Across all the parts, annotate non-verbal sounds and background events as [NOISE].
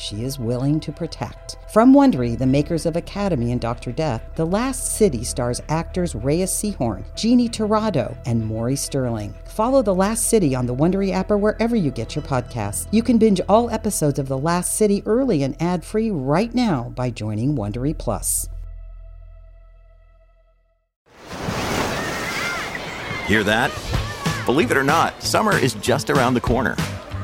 she is willing to protect. From Wondery, the makers of Academy and Dr. Death, The Last City stars actors Reyes Sehorn, Jeannie Torrado, and Maury Sterling. Follow The Last City on the Wondery app or wherever you get your podcasts. You can binge all episodes of The Last City early and ad-free right now by joining Wondery Plus. Hear that? Believe it or not, summer is just around the corner.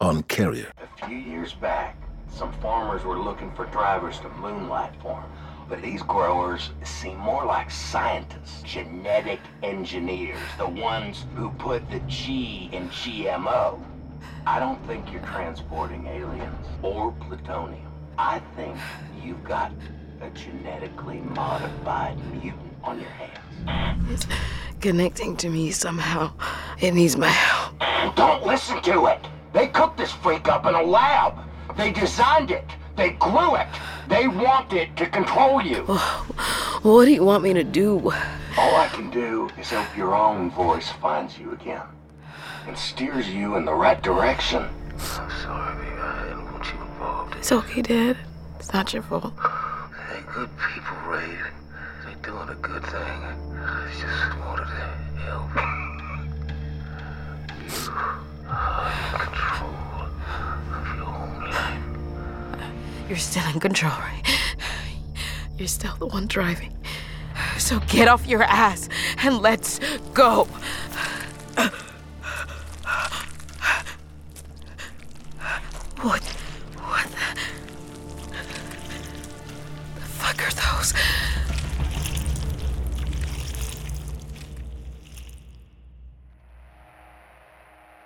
on Carrier. A few years back, some farmers were looking for drivers to moonlight for them. But these growers seem more like scientists, genetic engineers, the ones who put the G in GMO. I don't think you're transporting aliens or plutonium. I think you've got a genetically modified mutant on your hands. It's connecting to me somehow. It needs my help. Don't listen to it. They cooked this freak up in a lab. They designed it. They grew it. They want it to control you. [SIGHS] What do you want me to do? All I can do is hope your own voice finds you again and steers you in the right direction. I'm sorry, baby. I didn't want you involved. It's okay, Dad. It's not your fault. They're good people, Ray. They're doing a good thing. I just wanted to help. [LAUGHS] You oh, are in control of your own life. You're still in control, right? You're still the one driving. So get off your ass and let's go. What? What the, the fuck are those?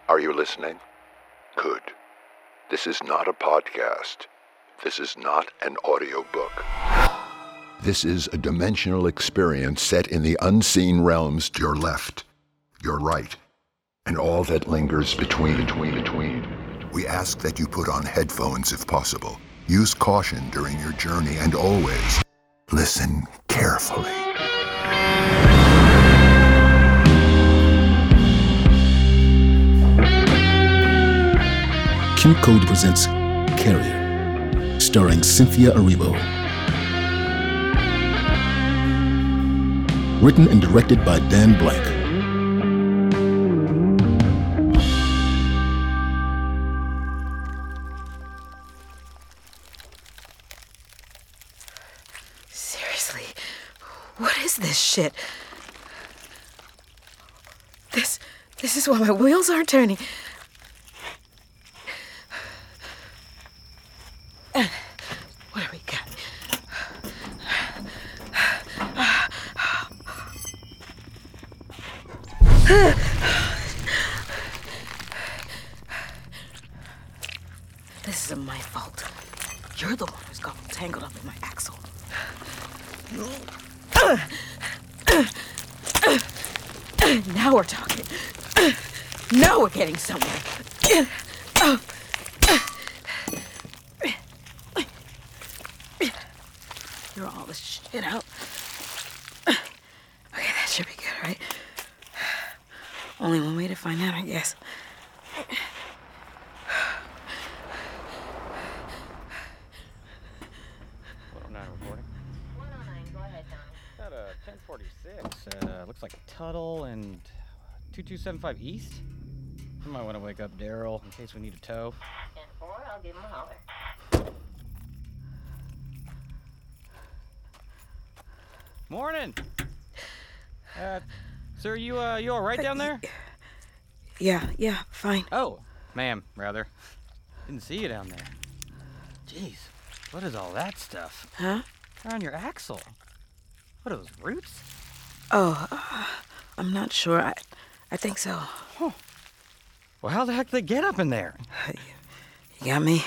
Are you listening? Good. This is not a podcast. This is not an audiobook. This is a dimensional experience set in the unseen realms to your left, your right, and all that lingers between, between, between. We ask that you put on headphones if possible. Use caution during your journey and always listen carefully. Q Code presents Carrier, starring Cynthia Erivo. Written and directed by Dan Blank. Seriously, what is this shit? This, this is why my wheels aren't turning. What do we got? This isn't my fault. You're the one who's got all tangled up in my axle. Now we're talking. [CLEARS THROAT] Now we're getting somewhere. You're all this shit out. Okay, that should be good, right? Only one way to find out, I guess. Nine recording. 109, go ahead, Donnie. Got a 1046. Uh, looks like Tuttle and 2275 East. I might want to wake up Daryl in case we need a tow. 10 4, I'll give him a holler. Morning. Uh, sir, you uh, you all right down there? Yeah, yeah, fine. Oh, ma'am, rather. Didn't see you down there. Jeez, what is all that stuff? Huh? They're on your axle. What are those roots? Oh, uh, I'm not sure. I, I think so. Well, how the heck did they get up in there? You got me?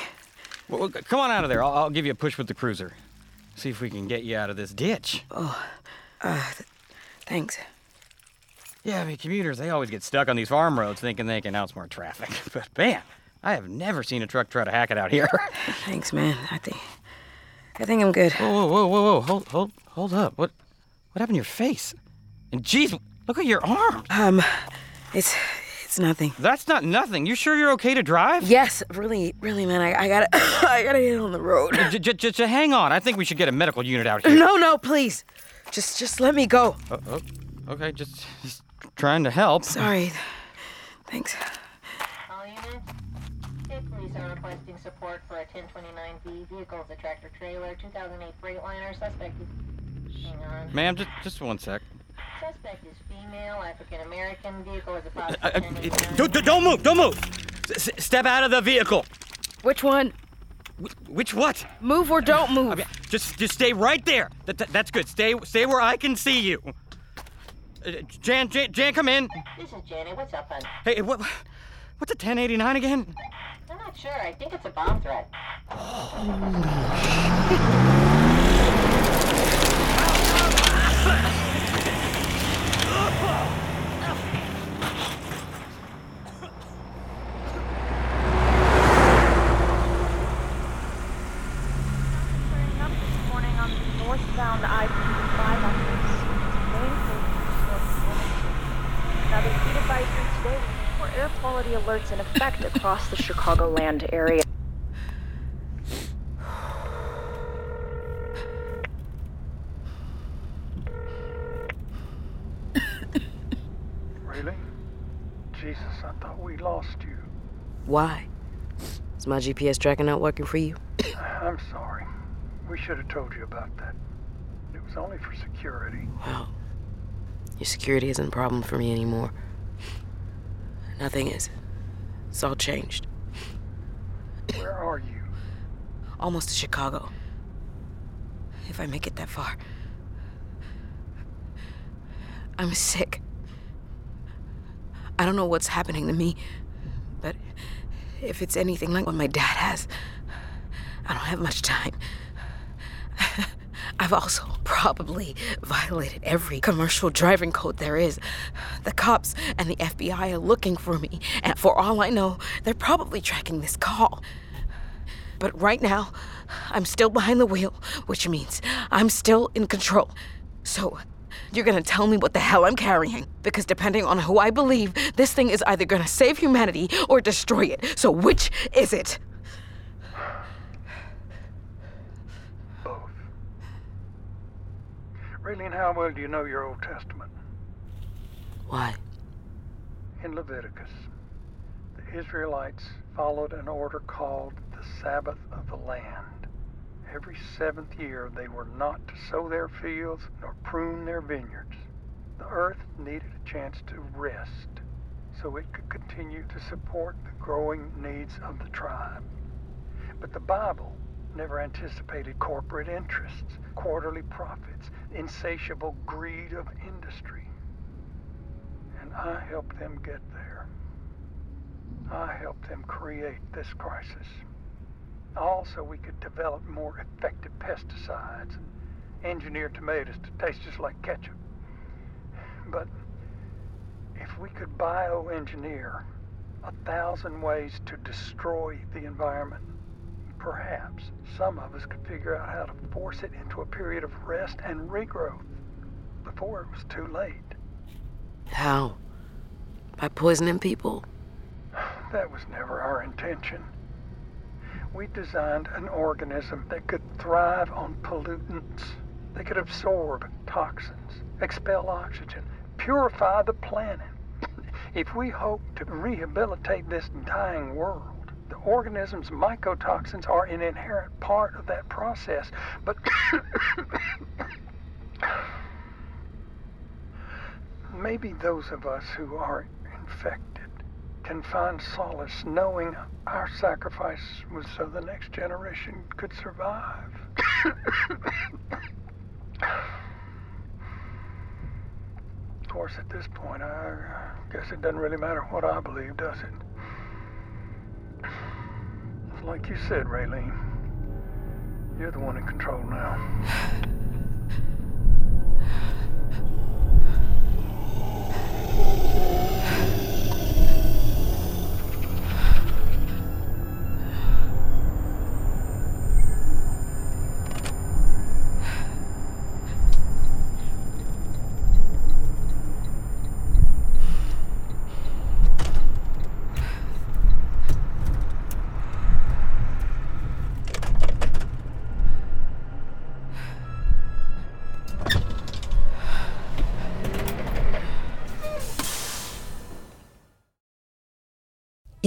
Well, come on out of there. I'll, I'll give you a push with the cruiser. See if we can get you out of this ditch. Oh, uh, th- thanks. Yeah, I mean, commuters, they always get stuck on these farm roads thinking they can outsmart traffic. [LAUGHS] But man, I have never seen a truck try to hack it out here. [LAUGHS] Thanks, man. I think, I think I'm good. whoa, whoa, whoa, whoa, whoa. Hold, hold, hold up. What, what happened to your face? And geez, look at your arm. Um, it's, it's nothing. That's not nothing. You sure you're okay to drive? Yes, really, really, man. I, I gotta, [COUGHS] I gotta get on the road. J- j- j- j- hang on. I think we should get a medical unit out here. No, no, please. Just, just let me go. Oh, oh, okay, just, just trying to help. Sorry. Thanks. All units, state police are requesting support for a 1029V vehicle as a tractor trailer, 2008 Freightliner. Suspect. Hang on. Ma'am, just, just one sec. Suspect is female, African American. Vehicle is a possible Uh, uh, don't, don't- don't move! Don't move! S- s- step out of the vehicle. Which one? Which what? Move or don't move. I mean, just, just stay right there. That, that- that's good. Stay, stay where I can see you. Uh, Jan, Jan, Jan, come in. This is Jenny. What's up, hon? Hey, what, what's a 1089 again? I'm not sure. I think it's a bomb threat. Turning [LAUGHS] up this morning on the I-55 on Main Another heat advisory today for air quality alerts in effect across the Chicagoland area. Really? Jesus, I thought we lost you. Why? Is my GPS tracking not working for you? I'm sorry. We should have told you about that. It was only for security. Well, your security isn't a problem for me anymore. Nothing is. It's all changed. Where are you? Almost to Chicago. If I make it that far. I'm sick. I don't know what's happening to me, but if it's anything like what my dad has, I don't have much time. [LAUGHS] I've also probably violated every commercial driving code there is. The cops and the FBI are looking for me, and for all I know, they're probably tracking this call. But right now, I'm still behind the wheel, which means I'm still in control. So, you're gonna tell me what the hell I'm carrying. Because depending on who I believe, this thing is either gonna save humanity or destroy it. So, which is it? Raylene, how well do you know your Old Testament? Why? In Leviticus, the Israelites followed an order called the Sabbath of the land. Every seventh year, they were not to sow their fields nor prune their vineyards. The earth needed a chance to rest so it could continue to support the growing needs of the tribe. But the Bible never anticipated corporate interests, quarterly profits, insatiable greed of industry. And I helped them get there. I helped them create this crisis. All so we could develop more effective pesticides and engineer tomatoes to taste just like ketchup. But if we could bioengineer a thousand ways to destroy the environment, perhaps some of us could figure out how to force it into a period of rest and regrowth before it was too late. How? By poisoning people? That was never our intention. We designed an organism that could thrive on pollutants. They could absorb toxins, expel oxygen, purify the planet. [CLEARS THROAT] if we hope to rehabilitate this dying world, the organism's mycotoxins are an inherent part of that process. But [COUGHS] maybe those of us who are infected can find solace knowing our sacrifice was so the next generation could survive. [COUGHS] of course, at this point, I guess it doesn't really matter what I believe, does it? It's like you said, Raylene. You're the one in control now.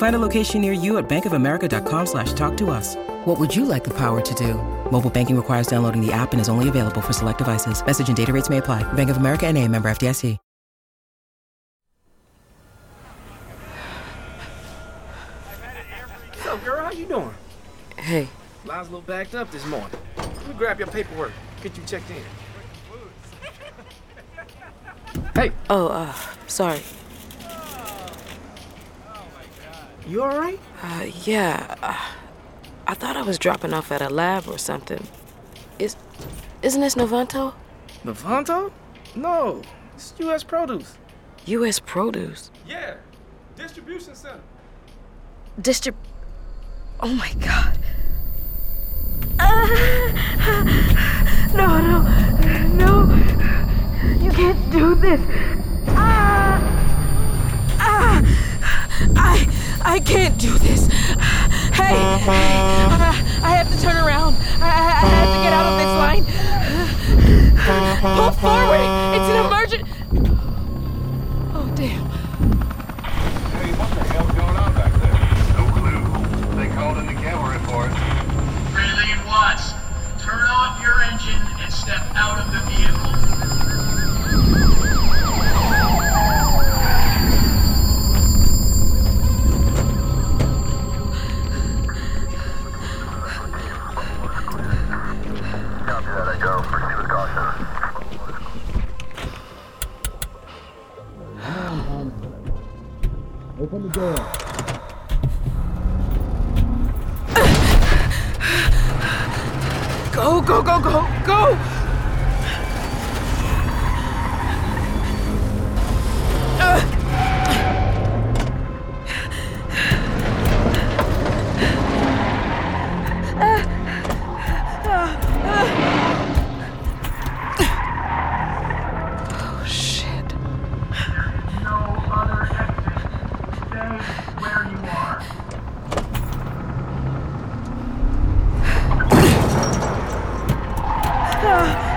Find a location near you at bankofamerica.com slash talk to us. What would you like the power to do? Mobile banking requires downloading the app and is only available for select devices. Message and data rates may apply. Bank of America and a member FDIC. What's up, girl? How you doing? Hey. Line's a little backed up this morning. Let me grab your paperwork. Get you checked in. Hey. Oh, uh, sorry. You alright? Uh, yeah. Uh, I thought I was dropping off at a lab or something. Is, isn't this Novanto? Novanto? No, it's U.S. Produce. U.S. Produce? Yeah, distribution center. Distrib... Oh my god. [LAUGHS] No, no, no. You can't do this. I I can't do this. Hey, I, I have to turn around. I, I, I have to get out of this line. Pull forward. It's an emergent. Oh damn. Hey, what the hell's going on back there? No clue. They called in the camera report. Raylene Watts, turn off your engine and step out of the vehicle.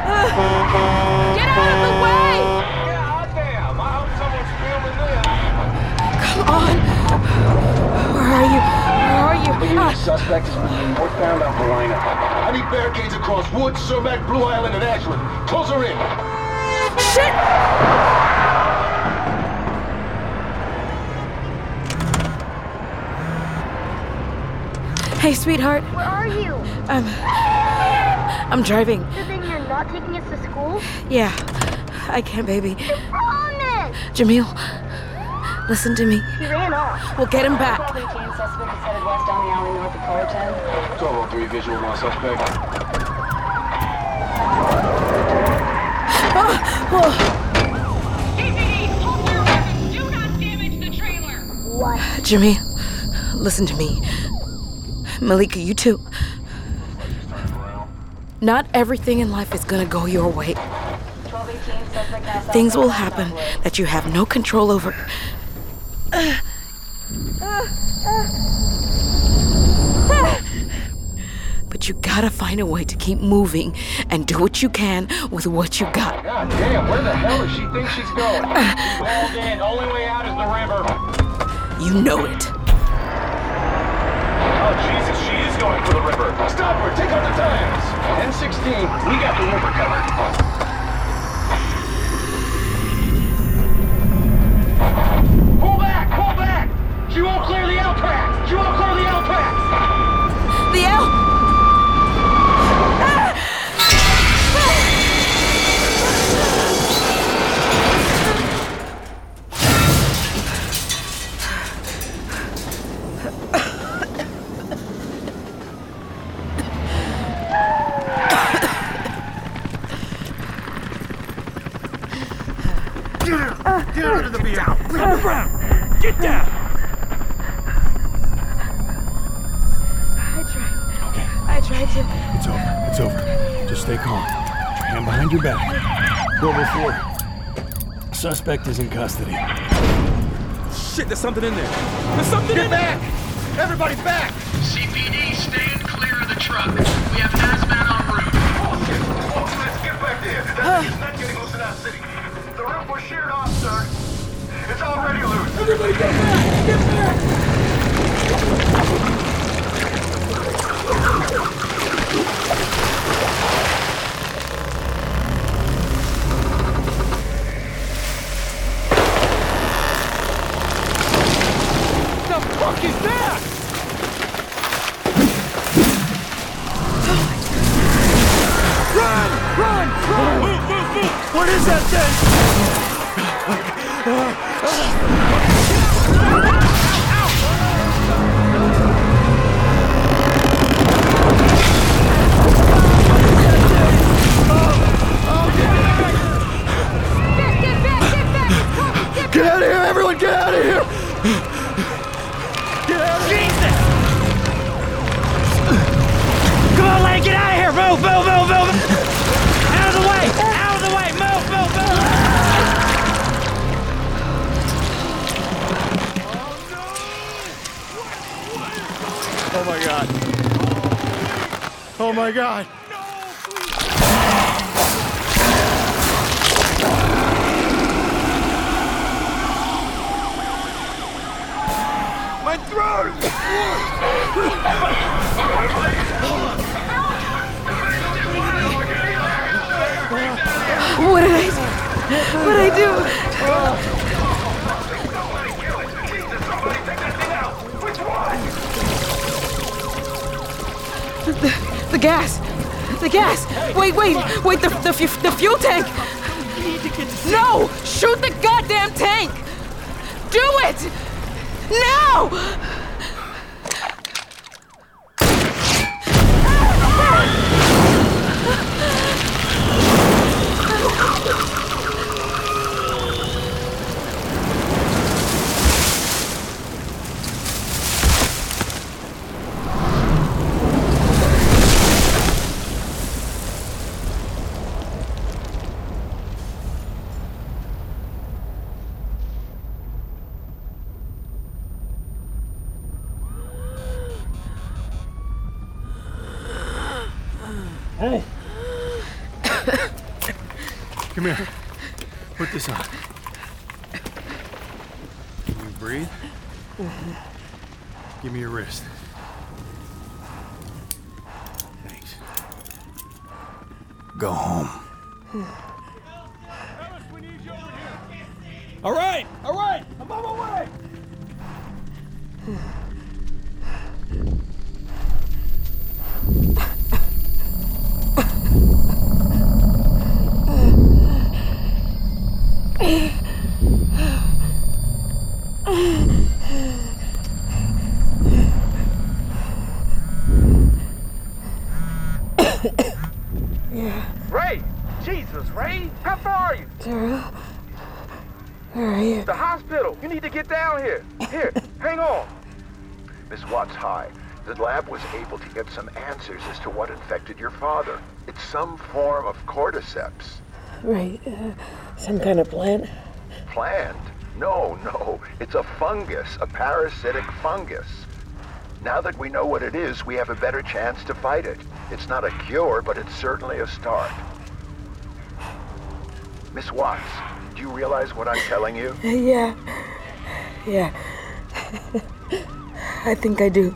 Get out of the way! Yeah, goddamn, I hope someone's filming this. Come on! Where are you? Where are you? The Ah, Suspect is northbound on Helena. I need barricades across Woods, Cermak, Blue Island, and Ashland. Close her in. shit! Hey, sweetheart. Where are you? I'm. I'm driving. So not taking us to school? Yeah, I can, baby. Promise! Jamil, listen to me. He ran off. We'll get him back. 17 suspect is headed west down the alley north of Cullerton. 1203 visual on suspect. Ah, oh, What? Jimmy, listen to me. Malika, you too. Not everything in life is gonna go your way. 1218 Things will happen that you have no control over. But you gotta find a way to keep moving and do what you can with what you got. God damn, where the hell does she think she's going? She's in. Only way out is the river. You know it. Oh, Jesus, she is going for the river. Stop her. Take out the tires. 1016. We got the river covered. Pull back! Pull back! She won't clear the L tracks! She won't clear the L Suspect is in custody. Shit, there's something in there. There's something in back! Everybody back! CPD, stand clear of the truck. We have hazmat en route. Bullshit! Oh, oh let's get back there. That thing's not getting loose in our city. The roof was sheared off, sir. It's already loose. Everybody get back! Get back! My god. My throat! What did I do? What did I do? Gas! The gas! Wait, wait, wait, the, the, fu- the fuel tank! No! Shoot the goddamn tank! Do it! Now! Go home. All right, all right, I'm on my way. Ray! Jesus, Ray! How far are you? Daryl? Where are you? The hospital! You need to get down here! Here, hang on! Miss Watts, hi. The lab was able to get some answers as to what infected your father. It's some form of cordyceps. Right. Uh, some kind of plant? Plant? No, no. It's a fungus, a parasitic fungus. Now that we know what it is, we have a better chance to fight it. It's not a cure, but it's certainly a start. Miss Watts, do you realize what I'm telling you? Yeah. Yeah. [LAUGHS] I think I do.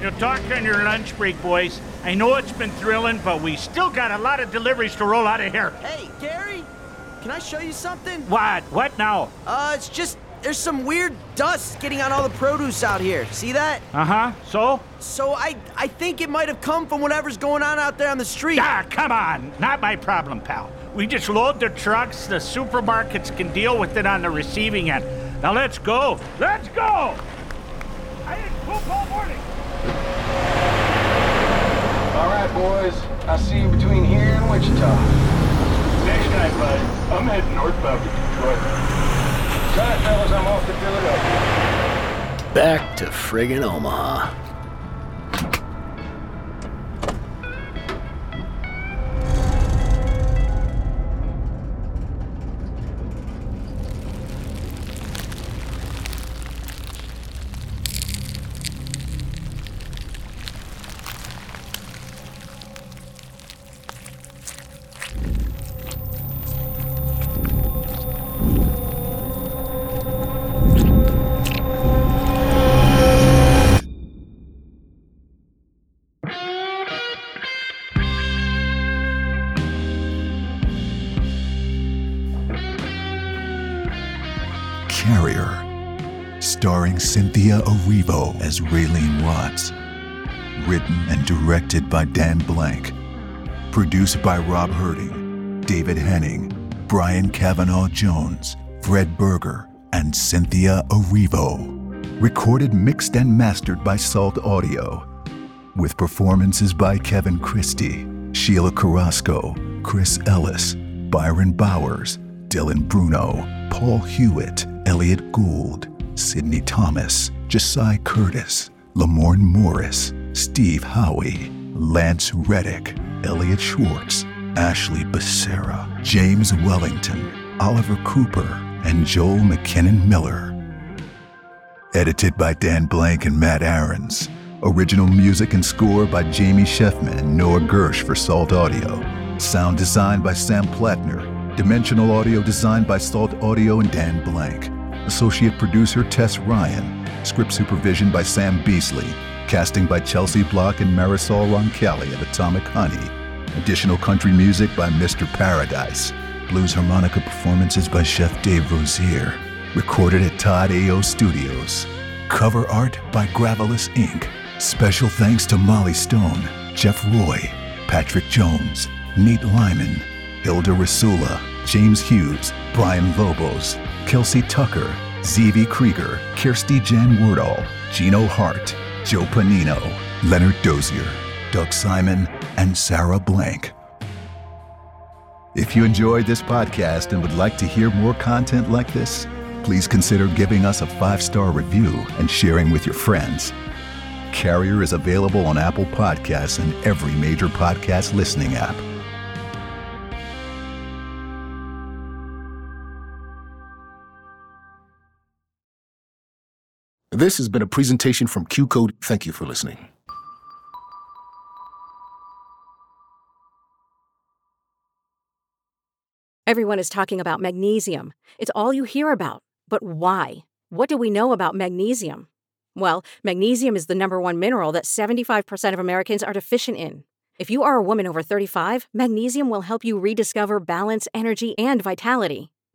You'll talk on your lunch break, boys. I know it's been thrilling, but we still got a lot of deliveries to roll out of here. Hey, Gary, can I show you something? What? What now? Uh, it's just there's some weird dust getting on all the produce out here. See that? Uh huh. So? So I I think it might have come from whatever's going on out there on the street. Ah, come on. Not my problem, pal. We just load the trucks. The supermarkets can deal with it on the receiving end. Now let's go. Let's go. I didn't poop all morning. All right, boys. I'll see you between here and Wichita. Next night, bud. I'm heading northbound to Detroit. Sorry, fellas, I'm off to Philadelphia. Back to friggin' Omaha. Starring Cynthia Erivo as Raylene Watts. Written and directed by Dan Blank. Produced by Rob Herting, David Henning, Brian Kavanaugh Jones, Fred Berger, and Cynthia Erivo. Recorded, mixed, and mastered by Salt Audio. With performances by Kevin Christie, Sheila Carrasco, Chris Ellis, Byron Bowers, Dylan Bruno, Paul Hewitt, Elliott Gould, Sidney Thomas, Josiah Curtis, Lamorne Morris, Steve Howey, Lance Reddick, Elliot Schwartz, Ashley Becerra, James Wellington, Oliver Cooper, and Joel McKinnon Miller. Edited by Dan Blank and Matt Aarons. Original music and score by Jamie Sheffman and Noah Gersh for Salt Audio. Sound design by Sam Plattner. Dimensional audio designed by Salt Audio and Dan Blank. Associate producer Tess Ryan. Script supervision by Sam Beasley. Casting by Chelsea Block and Marisol Roncalli of Atomic Honey. Additional country music by Mr. Paradise. Blues harmonica performances by Chef Dave Rozier. Recorded at Todd AO Studios. Cover art by Gravelous Inc. Special thanks to Molly Stone, Jeff Roy, Patrick Jones, Nate Lyman, Hilda Rasula, James Hughes, Brian Lobos, Kelsey Tucker, Zevi Krieger, Kirsty Jan Wordall, Gino Hart, Joe Panino, Leonard Dozier, Doug Simon, and Sarah Blank. If you enjoyed this podcast and would like to hear more content like this, please consider giving us a five star review and sharing with your friends. Carrier is available on Apple Podcasts and every major podcast listening app. This has been a presentation from Q Code. Thank you for listening. Everyone is talking about magnesium. It's all you hear about. But why? What do we know about magnesium? Well, magnesium is the number one mineral that 75% of Americans are deficient in. If you are a woman over 35, magnesium will help you rediscover balance, energy, and vitality.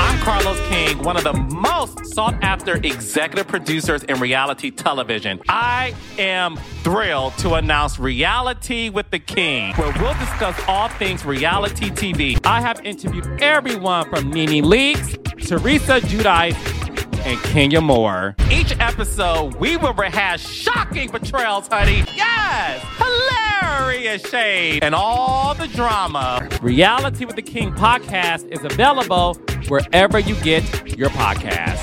I'm Carlos King, one of the most sought after executive producers in reality television. I am thrilled to announce Reality with the King, where we'll discuss all things reality TV. I have interviewed everyone from Nene Leakes, Teresa Giudice, and Kenya Moore. Each episode, we will rehash shocking betrayals, honey. Yes! Hilarious shade and all the drama. Reality with the King podcast is available wherever you get your podcast.